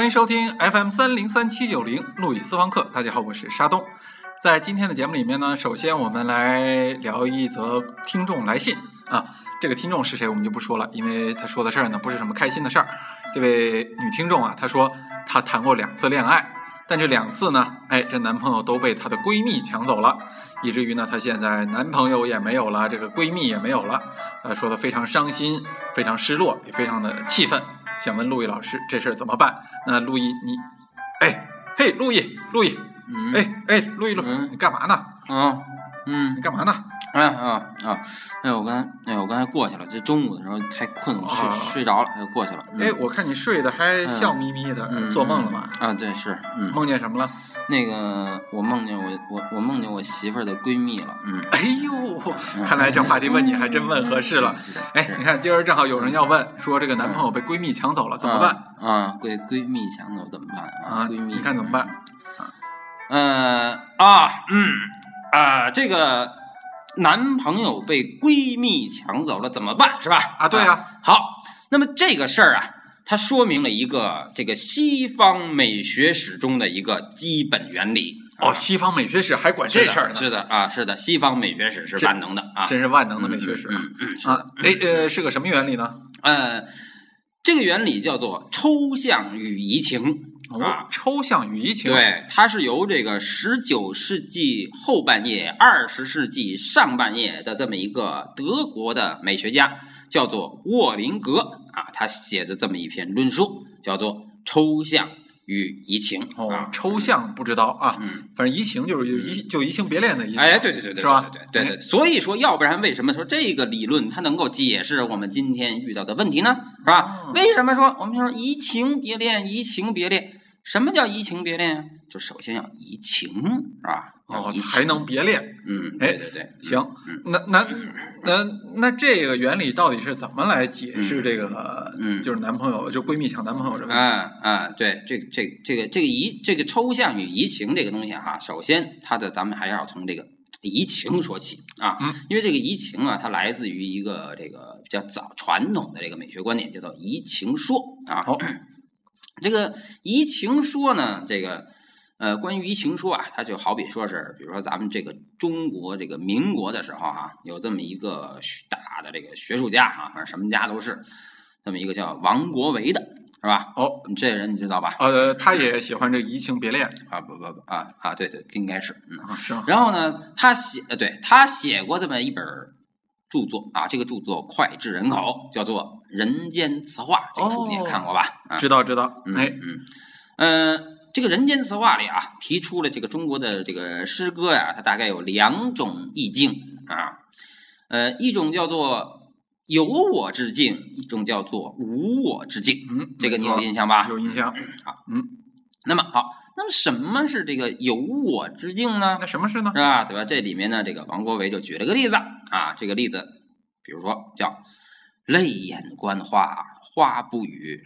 欢迎收听 FM 三零三七九零路易私房课。大家好，我是沙东。在今天的节目里面呢，首先我们来聊一则听众来信啊。这个听众是谁，我们就不说了，因为他说的事儿呢不是什么开心的事儿。这位女听众啊，她说她谈过两次恋爱，但这两次呢，哎，这男朋友都被她的闺蜜抢走了，以至于呢，她现在男朋友也没有了，这个闺蜜也没有了。呃，说的非常伤心，非常失落，也非常的气愤。想问陆毅老师，这事儿怎么办？那陆毅，你，哎，嘿，陆毅，陆毅，嗯，哎哎，陆一，陆，嗯你干嘛呢？啊，嗯你，干嘛呢？啊啊啊！哎，我刚才，哎，我刚才过去了。这中午的时候太困了，睡啊睡着了，就过去了。嗯哎，我看你睡得还笑眯眯的，嗯做梦了吧？啊，对，是，嗯，梦见什么了？那个我梦见我我我梦见我媳妇儿的闺蜜了，嗯，哎呦，看来这话题问你还真问合适了。哎，你看今儿正好有人要问，说这个男朋友被闺蜜抢走了，怎么办？啊？啊，闺闺蜜抢走怎么办啊？闺蜜，你看怎么办？呃啊，嗯啊，这个男朋友被闺蜜抢走了怎么办？是吧？啊，对呀，好，那么这个事儿啊，它说明了一个这个西方美学史中的一个基本原理。哦，西方美学史还管这事儿呢，是的啊，是的，西方美学史是万能的啊，真是万能的美学史嗯嗯嗯，啊的。！哎呃，是个什么原理呢？呃，这个原理叫做抽象与移情哦啊，，抽象与移情。，对，它是由这个十九世纪后半叶、二十世纪上半叶的这么一个德国的美学家，叫做沃林格啊，他写的这么一篇论述，叫做《抽象与移情》哦啊，，抽象不知道啊，嗯。反正移情就是移就移情别恋的意思。哎，对对对对，是吧对对对对，所以说，要不然为什么说这个理论它能够解释我们今天遇到的问题呢？是吧？哦为什么说我们说移情别恋，移情别恋？什么叫移情别恋啊？就首先要移情，是吧？哦，才能别恋。嗯，哎对对对，行嗯，那那那那这个原理到底是怎么来解释这个？嗯就是男朋友就闺蜜抢男朋友这个。啊啊，对，这这这个这个移这个抽象与移情这个东西哈，首先它的咱们还是要从这个移情说起啊，嗯因为这个移情啊，它来自于一个这个比较早传统的这个美学观点，叫做移情说啊。好这个移情说呢，这个呃，关于移情说啊，它就好比说是，比如说咱们这个中国这个民国的时候哈、有这么一个大的这个学术家啊，反正什么家都是，这么一个叫王国维的，是吧？哦，你这人你知道吧？呃，他也喜欢这移情别恋啊不不不啊啊对对，应该是嗯。啊，是？然后呢，他写呃对他写过这么一本著作啊，这个著作脍炙人口，叫做《人间词话》。这个书你也看过吧？啊，知道知道。嗯哎，嗯呃，这个《人间词话》里啊，提出了这个中国的这个诗歌呀、它大概有两种意境啊，呃，一种叫做有我之境，一种叫做无我之境。嗯，这个你有印象吧？有印象。好，嗯那么好，那么什么是这个有我之境呢？那什么是呢？是吧？对吧？这里面呢，这个王国维就举了个例子啊，这个例子，比如说叫“泪眼观花，花不语；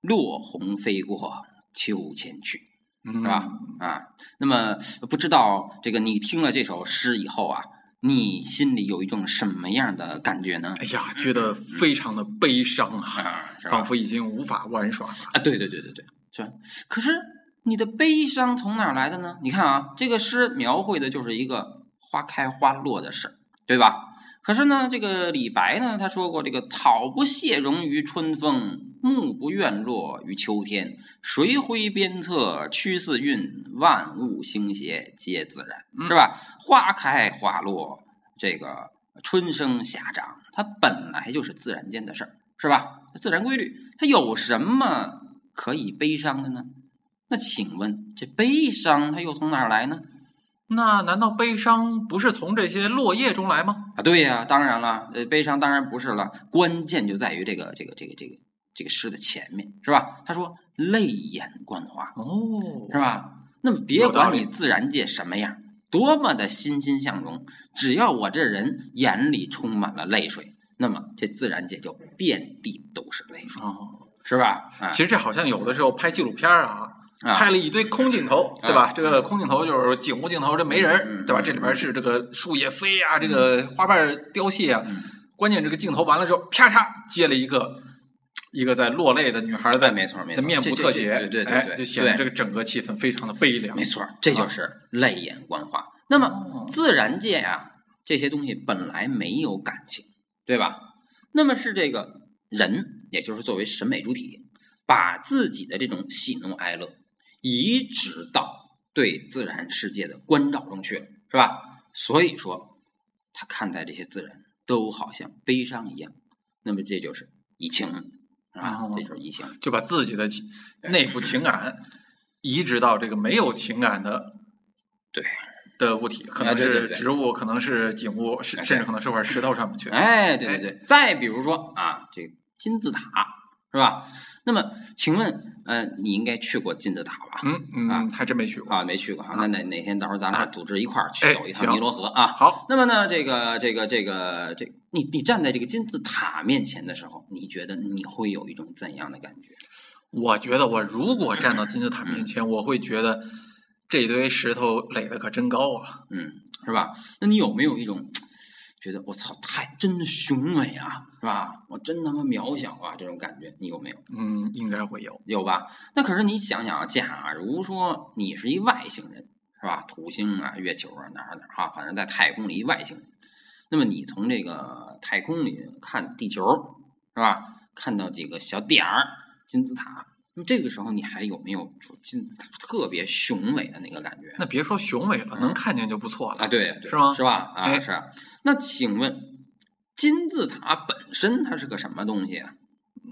落红飞过，秋千去”，是是吧？啊，那么不知道这个你听了这首诗以后啊，你心里有一种什么样的感觉呢？哎呀，觉得非常的悲伤啊，啊，仿？佛已经无法玩耍了。啊，对对对对对，是吧？可是你的悲伤从哪儿来的呢？你看啊，这个诗描绘的就是一个花开花落的事儿，对吧？可是呢，这个李白呢，他说过这个“草不谢荣于春风，木不怨落于秋天。谁挥鞭策驱四韵，万物兴谐皆自然”，嗯是吧？花开花落，这个春生夏长，它本来就是自然间的事儿，是吧？自然规律，它有什么可以悲伤的呢？那请问，这悲伤它又从哪儿来呢？那难道悲伤不是从这些落叶中来吗？啊，对呀，当然了，呃，悲伤当然不是了，关键就在于这个这个这个这个这个诗的前面，是吧？他说“泪眼观花”，哦是吧？那么别管你自然界什么样，多么的欣欣向荣，只要我这人眼里充满了泪水，那么这自然界就遍地都是泪水，哦，是吧？啊其实这好像有的时候拍纪录片啊拍了一堆空镜头，对吧？这个空镜头就是景物镜头，这没人对吧？这里边是这个树叶飞啊，这个花瓣凋谢啊。嗯关键这个镜头完了之后，啪嚓接了一个一个在落泪的女孩哎，的没错没错，的面部特写，对对对就显得这个整个气氛非常的悲凉。没错，这就是泪眼观花。那哦么自然界啊、这些东西本来没有感情，对吧？那么是这个人，也就是作为审美主体，把自己的这种喜怒哀乐移植到对自然世界的关照中去了，是吧？所以说，他看待这些自然都好像悲伤一样。那么这就是移情，是吧？哦这就是移情。就把自己的内部情感移植到这个没有情感的对的物体，可能是植物，可能是景物，哎甚甚至可能是块石头上面去。哎，对对对。再比如说啊，这个金字塔是吧？那么，请问，呃，你应该去过金字塔吧？嗯啊嗯，还真没去过。啊，没去过啊。那哪哪天到时候咱啊俩组织一块儿去哎走一趟尼罗河啊？好，那么呢，这个这个这个这，你你站在这个金字塔面前的时候，你觉得你会有一种怎样的感觉？我觉得我如果站到金字塔面前，我会觉得这堆石头垒的可真高啊！嗯，是吧？那你有没有一种觉得我操，太真的雄伟啊，是吧？我真他妈渺小啊，这种感觉你有没有？嗯，应该会有。有吧？那可是你想想啊，假如说你是一外星人，是吧？土星啊、月球啊，哪儿哪儿哈，反正在太空里一外星人。那么你从这个太空里看地球，是吧？看到几个小点儿，金字塔。那么这个时候你还有没有说金字塔特别雄伟的那个感觉？那别说雄伟了，嗯能看见就不错了。啊，对，对是吗是吧？啊，哎是啊。那请问，金字塔本身它是个什么东西啊？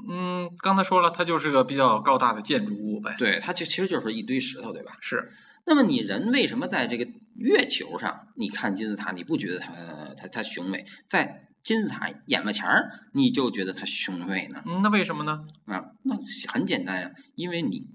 嗯，刚才说了，它就是个比较高大的建筑物呗。对，它就其实就是一堆石头，对吧？是，那么你人为什么在这个月球上，你看金字塔，你不觉得它它它雄伟？在金字塔眼巴前儿，你就觉得它雄伟呢？嗯，那为什么呢？啊，那很简单呀，因为你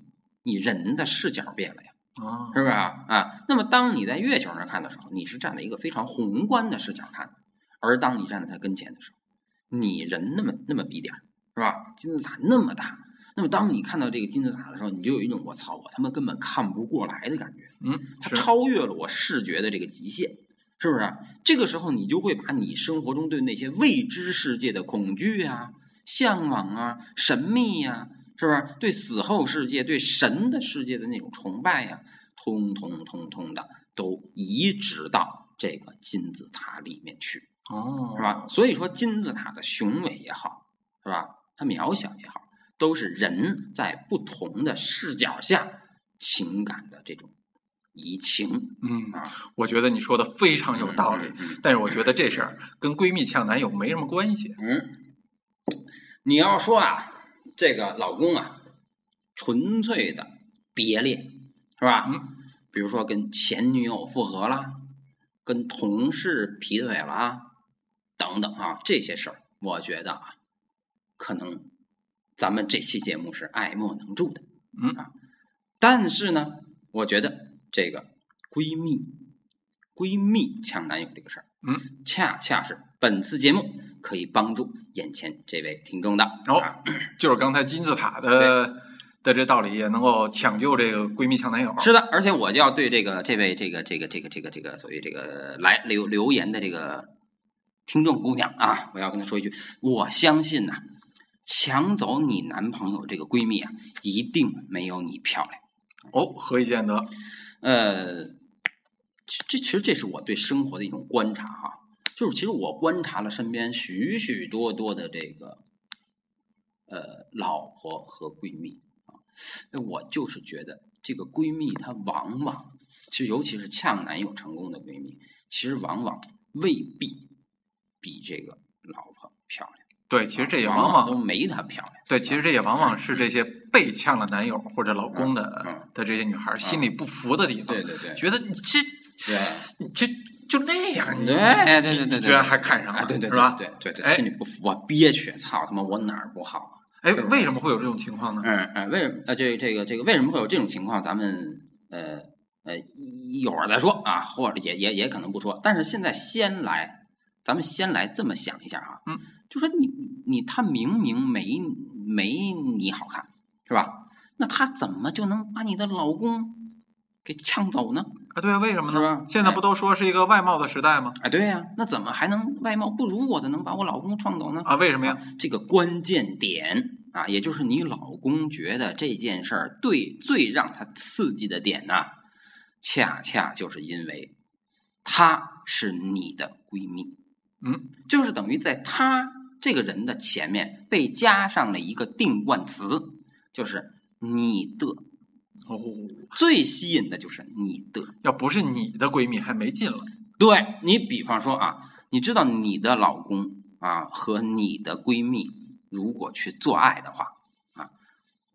你人的视角变了呀，啊，是不是啊？啊，那么当你在月球上看的时候，你是站在一个非常宏观的视角看，而当你站在它跟前的时候，你人那么那么逼点儿，是吧？金字塔那么大，那么当你看到这个金字塔的时候，你就有一种我操，我他妈根本看不过来的感觉。嗯，它，超越了我视觉的这个极限，是不是？这个时候你就会把你生活中对那些未知世界的恐惧啊、向往啊、神秘呀、是不是？对死后世界、对神的世界的那种崇拜呀、通通通通的都移植到这个金字塔里面去，哦，是吧？？所以说，金字塔的雄伟也好，是吧？它渺小也好，都是人在不同的视角下情感的这种移情。嗯啊，我觉得你说的非常有道理，嗯但是我觉得这事儿跟闺蜜呛男友没什么关系。嗯，你要说啊，这个老公啊，纯粹的别恋是吧？嗯，比如说跟前女友复合啦，跟同事劈腿啦，等等啊，这些事儿，我觉得啊，可能咱们这期节目是爱莫能助的。嗯啊，但是呢，我觉得这个闺蜜闺蜜抢男友这个事儿，嗯，恰恰是本次节目可以帮助眼前这位听众的。哦啊 就是刚才金字塔的的这道理，也能够抢救这个闺蜜抢男友。是的，而且我就要对这个这位这个这个这个这个这个所谓这个来留留言的这个听众姑娘啊，我要跟她说一句，我相信呐、抢走你男朋友这个闺蜜啊，一定没有你漂亮。哦，何以见得？呃，这其实这是我对生活的一种观察哈、就是其实我观察了身边许许多多的这个呃老婆和闺蜜啊，我就是觉得这个闺蜜她往往，其实尤其是呛男友成功的闺蜜，其实往往未必比这个老婆漂亮，对，其实这也往往往都没她漂亮。对，其实这也往往是这些被呛了男友或者老公嗯的嗯的这些女孩心里不服的地方，对对对觉得你这对你这就那样，你对对对对对，居然还看上啊，了，对对是吧？对对对，哎心里不服啊，憋屈，操他妈我哪儿不好啊？哎，为什么会有这种情况呢？嗯嗯，为什么呃这这个这个为什么会有这种情况？咱们呃呃一一会儿再说啊，或者也也也可能不说。但是现在先来，咱们先来这么想一下啊，嗯，就说你你他明明没没你好看是吧？那他怎么就能把你的老公给抢走呢？啊，对啊，为什么是呢？吧现在不都说是一个外貌的时代吗？哎，对呀、那怎么还能外貌不如我的能把我老公撞走呢？啊，为什么呀？这个关键点啊，也就是你老公觉得这件事儿对最让他刺激的点呢，恰恰就是因为她是你的闺蜜，嗯，就是等于在她这个人的前面被加上了一个定冠词，就是你的，哦，最吸引的就是你的。要不是你的闺蜜还没劲了，对你，比方说啊，你知道你的老公啊和你的闺蜜如果去做爱的话啊，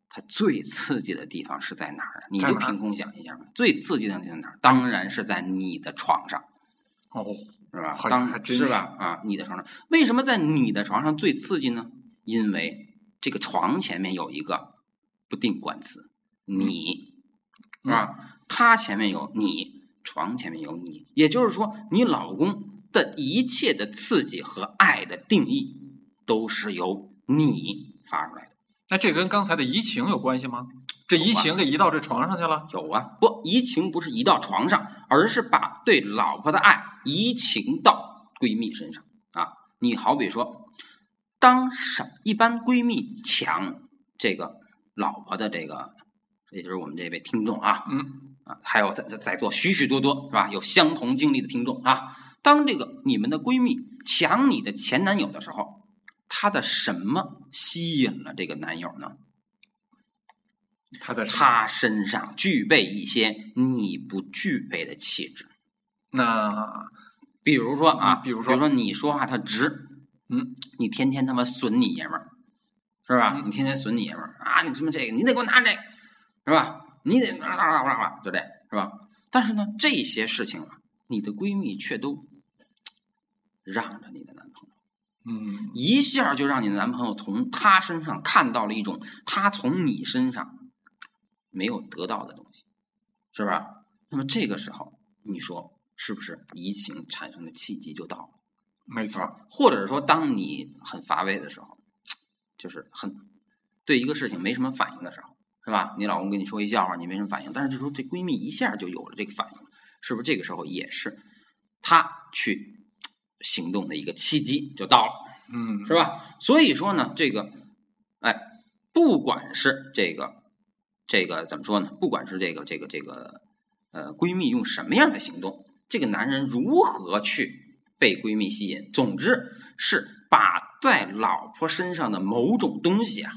他最刺激的地方是在哪儿？你就凭空想一下吧，最刺激的地方在哪儿？当然是在你的床上，哦，是吧？好当还真是是吧？啊，你的床上，为什么在你的床上最刺激呢？因为这个床前面有一个不定冠词，你，是吧？他前面有你，床前面有你，也就是说，你老公的一切的刺激和爱的定义都是由你发出来的。那这跟刚才的移情有关系吗？这移情给移到这床上去了？有啊，不，移情不是移到床上，而是把对老婆的爱移情到闺蜜身上啊。你好比说，当什一般闺蜜抢这个老婆的这个，也就是我们这位听众啊，嗯，啊，还有在在在座许许多多是吧？有相同经历的听众啊，当这个你们的闺蜜抢你的前男友的时候，她的什么吸引了这个男友呢？他的他身上具备一些你不具备的气质，那比如说啊，嗯比如说比如说你说话他直，嗯，你天天他妈损你爷们儿，是吧？嗯你天天损你爷们儿啊，你什么这个，你得给我拿这个，是吧？你得啦啦啦啦啦，就这，是吧？但是呢，这些事情啊，你的闺蜜却都让着你的男朋友。嗯一下就让你的男朋友从他身上看到了一种他从你身上没有得到的东西，是吧？那么这个时候，你说是不是移情产生的契机就到了？没错，或者说，当你很乏味的时候，就是很对一个事情没什么反应的时候，是吧？你老公跟你说一笑话，你没什么反应，但是这时候这闺蜜一下就有了这个反应，是不是？这个时候也是她去行动的一个契机就到了。嗯，是吧？所以说呢，这个，哎，不管是这个，这个怎么说呢？不管是这个这个这个，呃，闺蜜用什么样的行动，这个男人如何去被闺蜜吸引，总之是把在老婆身上的某种东西啊，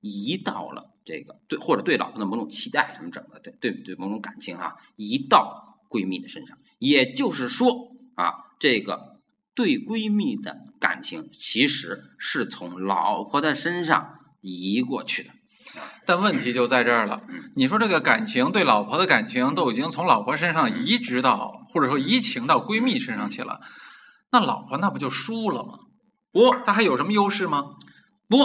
移到了这个对或者对老婆的某种期待什么整的，对对对某种感情哈、移到闺蜜的身上。也就是说啊，这个对闺蜜的感情其实是从老婆的身上移过去的。但问题就在这儿了嗯。你说这个感情对老婆的感情都已经从老婆身上移植到，或者说移情到闺蜜身上去了，那老婆那不就输了吗？不她还有什么优势吗？不，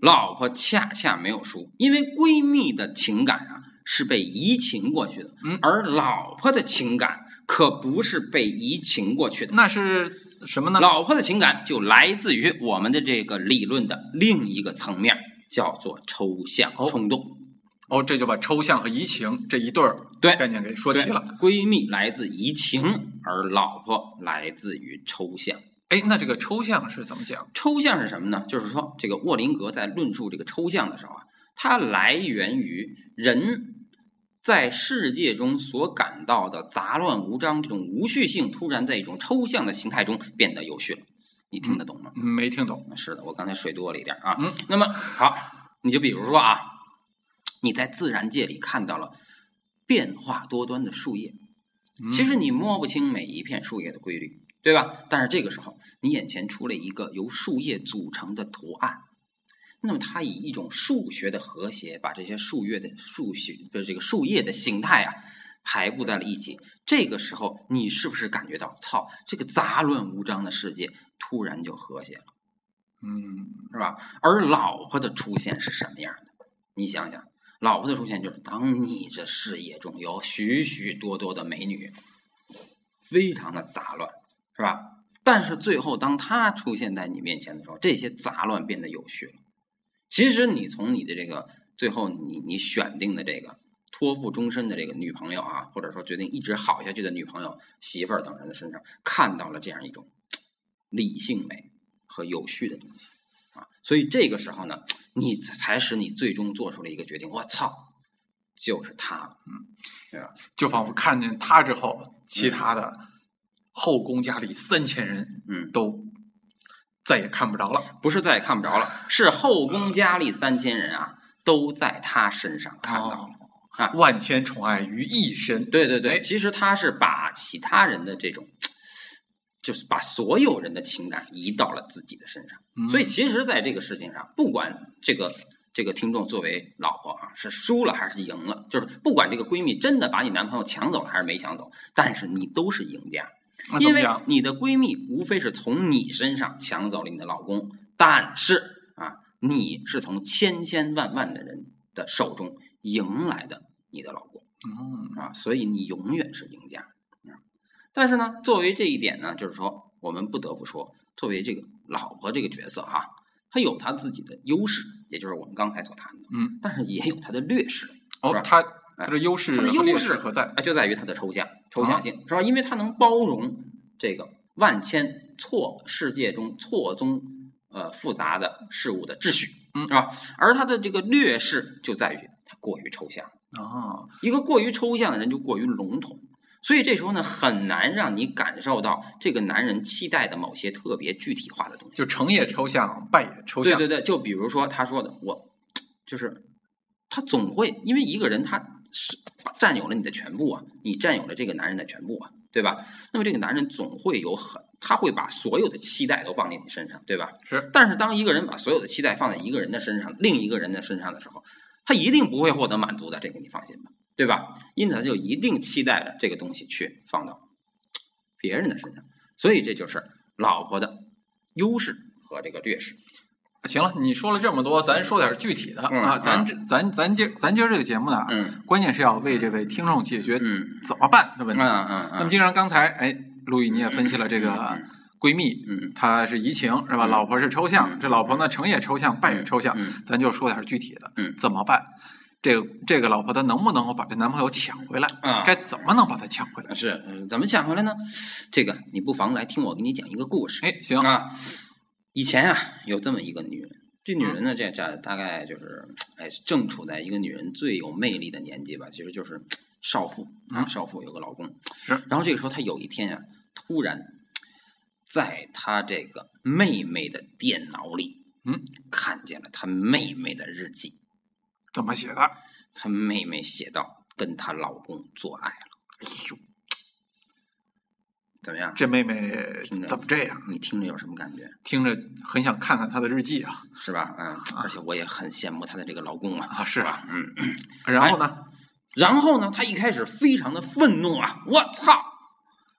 老婆恰恰没有输，因为闺蜜的情感啊是被移情过去的，嗯而老婆的情感可不是被移情过去的。那是什么呢？老婆的情感就来自于我们的这个理论的另一个层面，叫做抽象哦冲动。哦，这就把抽象和移情这一对儿对概念给说齐了。闺蜜来自移情，而老婆来自于抽象。哎，那这个抽象是怎么讲？抽象是什么呢？就是说，这个沃林格在论述这个抽象的时候啊，它来源于人在世界中所感到的杂乱无章这种无序性，突然在一种抽象的形态中变得有序了。你听得懂吗？嗯没听懂。是的，我刚才水多了一点啊。嗯，那么好，你就比如说啊，你在自然界里看到了变化多端的树叶，嗯其实你摸不清每一片树叶的规律，对吧？但是这个时候，你眼前出了一个由树叶组成的图案，那么它以一种数学的和谐，把这些树叶的数学的这个树叶的形态啊排布在了一起。这个时候，你是不是感觉到，操，这个杂乱无章的世界突然就和谐了？嗯，是吧？而老婆的出现是什么样的？你想想，老婆的出现就是当你这视野中有许许多多的美女，非常的杂乱，是吧？但是最后，当她出现在你面前的时候，这些杂乱变得有序了。其实你从你的这个最后你你选定的这个托付终身的这个女朋友啊，或者说决定一直好下去的女朋友、媳妇儿等人的身上，看到了这样一种理性美和有序的东西。啊，所以这个时候呢，你才使你最终做出了一个决定。我操，就是他了，对吧？就仿佛看见他之后，其他的后宫佳丽三千人嗯，都再也看不着了。不是再也看不着了，是后宫佳丽三千人啊，都在他身上看到了。哦啊万千宠爱于一身。对对对，哎其实他是把其他人的这种，就是把所有人的情感移到了自己的身上。嗯所以其实，在这个事情上，不管这个这个听众作为老婆啊是输了还是赢了，就是不管这个闺蜜真的把你男朋友抢走了还是没抢走，但是你都是赢家，因为？你的闺蜜无非是从你身上抢走了你的老公，但是啊，你是从千千万万的人的手中赢来的你的老公。嗯啊，所以你永远是赢家。啊，但是呢，作为这一点呢，就是说，我们不得不说，作为这个老婆这个角色哈，她有她自己的优势，也就是我们刚才所谈的，嗯，但是也有她的劣势，哦她她的优势它的优势势何在？哎，就在于她的抽象、抽啊象性，是吧？因为她能包容这个万千错世界中错综呃复杂的事物的秩序，嗯是吧？而它的这个劣势就在于它过于抽象。啊，一个过于抽象的人就过于笼统，所以这时候呢，很难让你感受到这个男人期待的某些特别具体化的东西。就成也抽象，败也抽象。对对对，就比如说他说的，我就是他总会因为一个人他是占有了你的全部啊，你占有了这个男人的全部啊，对吧？那么这个男人总会有很，他会把所有的期待都放在你身上，对吧？是。但是当一个人把所有的期待放在一个人的身上，另一个人的身上的时候，他一定不会获得满足的，这个你放心吧，对吧？因此他就一定期待着这个东西去放到别人的身上，所以这就是老婆的优势和这个劣势。行了，你说了这么多，咱说点具体的嗯啊。咱嗯这咱咱今咱今儿这个节目呢，嗯关键是要为这位听众解决嗯怎么办的问嗯题。嗯嗯，那么，既然刚才哎，陆毅你也分析了这个嗯闺蜜，嗯她是移情是吧？嗯老婆是抽象，嗯这老婆呢成也抽象，败也抽象。嗯咱就说点具体的，嗯怎么办？这个这个老婆她能不能够把这男朋友抢回来？啊该怎么能把他抢回来？是嗯怎么抢回来呢？这个你不妨来听我给你讲一个故事。哎，行，啊，以前啊有这么一个女人，这女人呢，这这大概就是，哎，正处在一个女人最有魅力的年纪吧，其实就是少妇啊，嗯少妇有个老公。是然后这个时候，她有一天啊，突然在他这个妹妹的电脑里，嗯，看见了他妹妹的日记。怎么写的？他妹妹写道：“跟她老公做爱了。”哎呦，怎么样？这妹妹听着怎么这样？你听着有什么感觉？听着很想看看她的日记啊是吧？嗯，而且我也很羡慕她的这个老公啊。啊！是吧？嗯。然后呢？然后呢，她一开始非常的愤怒啊！我操！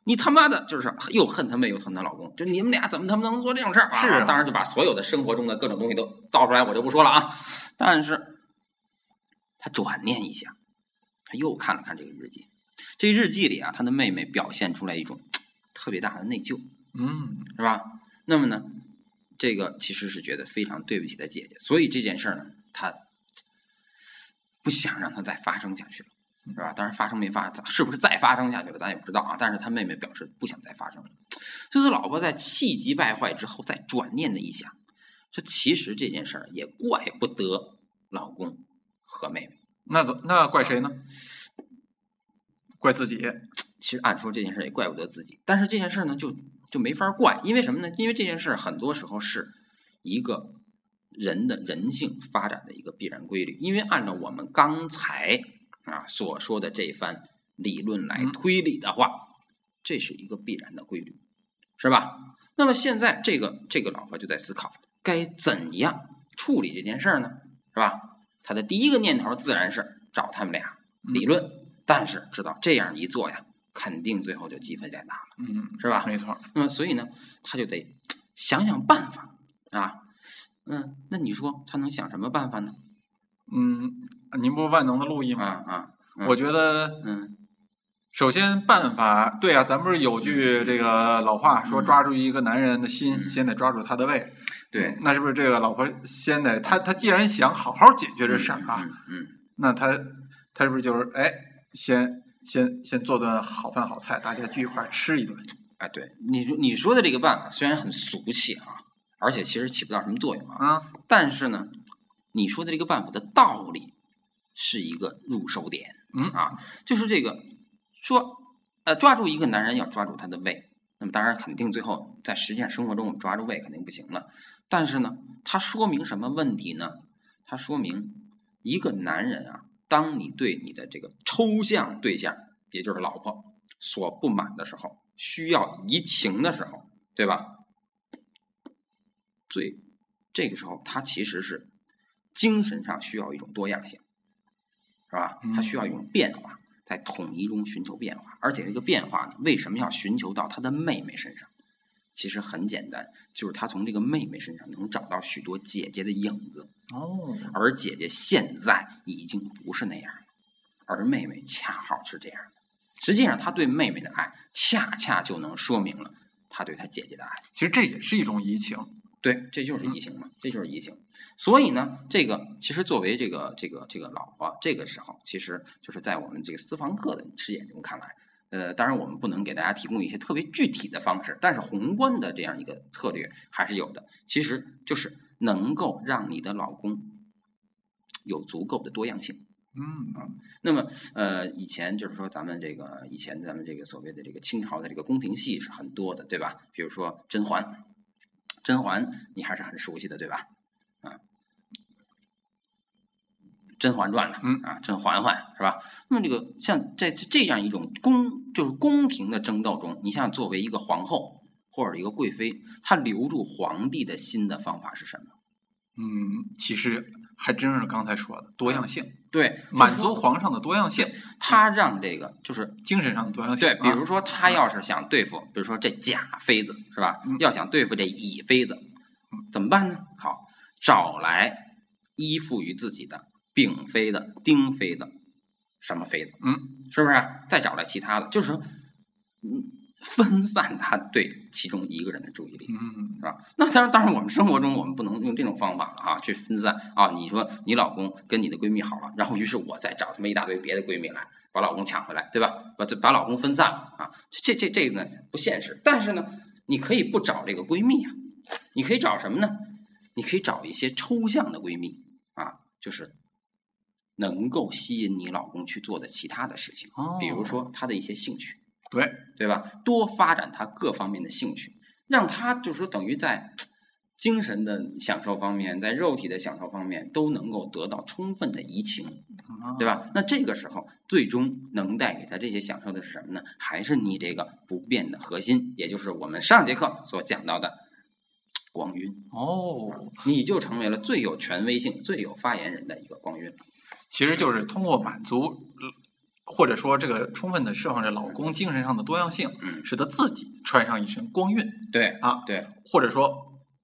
你他妈的，就是又恨他妹又恨她老公，就你们俩怎么他妈能做这种事儿啊？是啊当然就把所有的生活中的各种东西都倒出来，我就不说了啊。但是，他转念一下，他又看了看这个日记，这日记里啊，他的妹妹表现出来一种特别大的内疚，嗯，是吧？那么呢，这个其实是觉得非常对不起他姐姐，所以这件事儿呢，他不想让它再发生下去了，是吧？当然发生没发，是不是再发生下去了，咱也不知道啊。但是他妹妹表示不想再发生了，所以他老婆在气急败坏之后，再转念的一想，这其实这件事儿也怪不得老公和妹妹。那怎那怪谁呢？怪自己。其实按说这件事儿也怪不得自己，但是这件事儿呢，就就没法怪，因为什么呢？因为这件事儿很多时候是一个人的人性发展的一个必然规律。因为按照我们刚才啊所说的这番理论来嗯推理的话，这是一个必然的规律，是吧？那么现在这个这个老婆就在思考该怎样处理这件事儿呢？是吧？他的第一个念头自然是找他们俩理论，但是知道这样一做呀，肯定最后就鸡飞蛋打了，嗯，是吧？没错。那么所以呢，他就得想想办法啊。嗯，那你说他能想什么办法呢？嗯，您不是万能的陆毅啊吗？啊，嗯我觉得，嗯首先办法，对啊，咱不是有句这个老话说，嗯抓住一个男人的心，先得抓住他的胃。对，那是不是这个老婆先得他他既然想好好解决这事儿啊，嗯嗯那他他是不是就是哎，先先先做顿好饭好菜，大家聚一块儿吃一顿？哎，对你说你说的这个办法虽然很俗气啊，而且其实起不到什么作用啊。啊，但是呢，你说的这个办法的道理是一个入手点，嗯啊，就是这个说，呃，抓住一个男人要抓住他的胃，那么当然肯定最后在实践生活中我们抓住胃肯定不行了，但是呢，它说明什么问题呢？它说明一个男人啊，当你对你的这个抽象对象，也就是老婆所不满的时候，需要移情的时候，对吧？最这个时候，他其实是精神上需要一种多样性，是吧？他需要一种变化，在统一中寻求变化，而且这个变化呢，为什么要寻求到他的妹妹身上？其实很简单，就是他从这个妹妹身上能找到许多姐姐的影子，哦，而姐姐现在已经不是那样了，而妹妹恰好是这样的。实际上，他对妹妹的爱，恰恰就能说明了他对他姐姐的爱。其实这也是一种移情。对，这就是移情嘛，这就是移情。所以呢，这个其实作为这个这个这个老婆，这个时候其实就是在我们这个私房客的视野中看来，呃，当然我们不能给大家提供一些特别具体的方式，但是宏观的这样一个策略还是有的。其实就是能够让你的老公有足够的多样性。嗯啊那么，呃，以前就是说咱们这个以前咱们这个所谓的这个清朝的这个宫廷戏是很多的，对吧？比如说甄嬛，甄嬛你还是很熟悉的，对吧？啊，《甄嬛传》呢，嗯啊，甄嬛嬛是吧？那么这个像在这样一种宫就是宫廷的争斗中，你像作为一个皇后或者一个贵妃，她留住皇帝的心的方法是什么？嗯，其实还真是刚才说的多样性，对，满足皇上的多样性，他让这个就是精神上的多样性。对，比如啊说他要是想对付，比如说这甲妃子是吧？嗯要想对付这乙妃子，怎么办呢？好，找来依附于自己的丙妃子、丁妃子、什么妃子，嗯，是不是？再找来其他的，就是说，嗯，分散他对其中一个人的注意力。嗯是吧？那当然，当然，我们生活中我们不能用这种方法了啊，去分散啊。你说你老公跟你的闺蜜好了，然后于是我再找他们一大堆别的闺蜜来把老公抢回来，对吧？把这把老公分散了啊，这这这个呢不现实。但是呢，你可以不找这个闺蜜啊，你可以找什么呢？你可以找一些抽象的闺蜜啊，就是能够吸引你老公去做的其他的事情，哦比如说他的一些兴趣。对，对吧？多发展他各方面的兴趣，让他就是说等于在精神的享受方面，在肉体的享受方面都能够得到充分的移情，啊对吧？那这个时候最终能带给他这些享受的是什么呢？还是你这个不变的核心，也就是我们上节课所讲到的光晕，哦，你就成为了最有权威性、最有发言人的一个光晕。其实就是通过满足，呃或者说这个充分的释放着老公精神上的多样性，嗯，使得自己穿上一身光晕对啊，对。或者说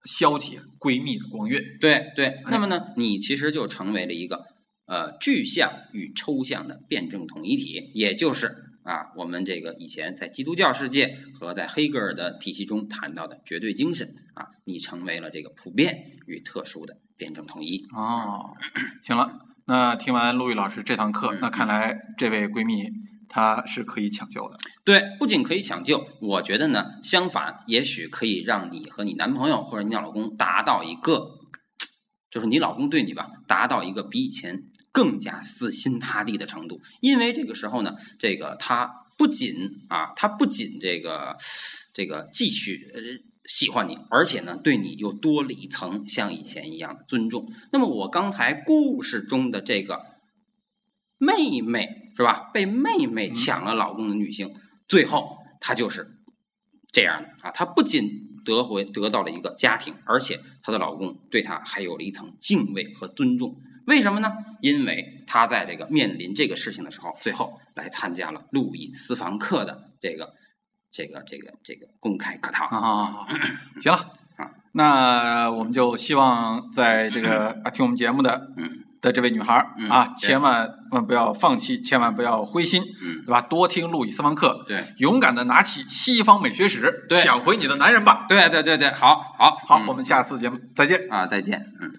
消解闺蜜的光晕。对对，那么呢，你其实就成为了一个呃具象与抽象的辩证统一体，也就是啊，我们这个以前在基督教世界和在黑格尔的体系中谈到的绝对精神啊，你成为了这个普遍与特殊的辩证统一。哦，行了，那听完陆毅老师这堂课嗯，那看来这位闺蜜她是可以抢救的。对，不仅可以抢救，我觉得呢，相反，也许可以让你和你男朋友或者你老公达到一个，就是你老公对你吧，达到一个比以前更加死心塌地的程度。因为这个时候呢，这个他不仅啊，他不仅这个这个继续呃喜欢你，而且呢，对你又多了一层像以前一样的尊重。那么我刚才故事中的这个妹妹是吧？被妹妹抢了老公的女性，最后她就是这样的啊！她不仅得回得到了一个家庭，而且她的老公对她还有了一层敬畏和尊重。为什么呢？因为她在这个面临这个事情的时候，最后来参加了路易斯房客的这个这个这个这个公开课堂。啊，行了啊，那我们就希望在这个啊听我们节目的嗯的这位女孩啊，千万万不要放弃，千万不要灰心，嗯，对吧？多听路易斯方课，对勇敢的拿起西方美学史，对抢回你的男人吧。对对对对，好好好，嗯我们下次节目再见。啊，再见，嗯。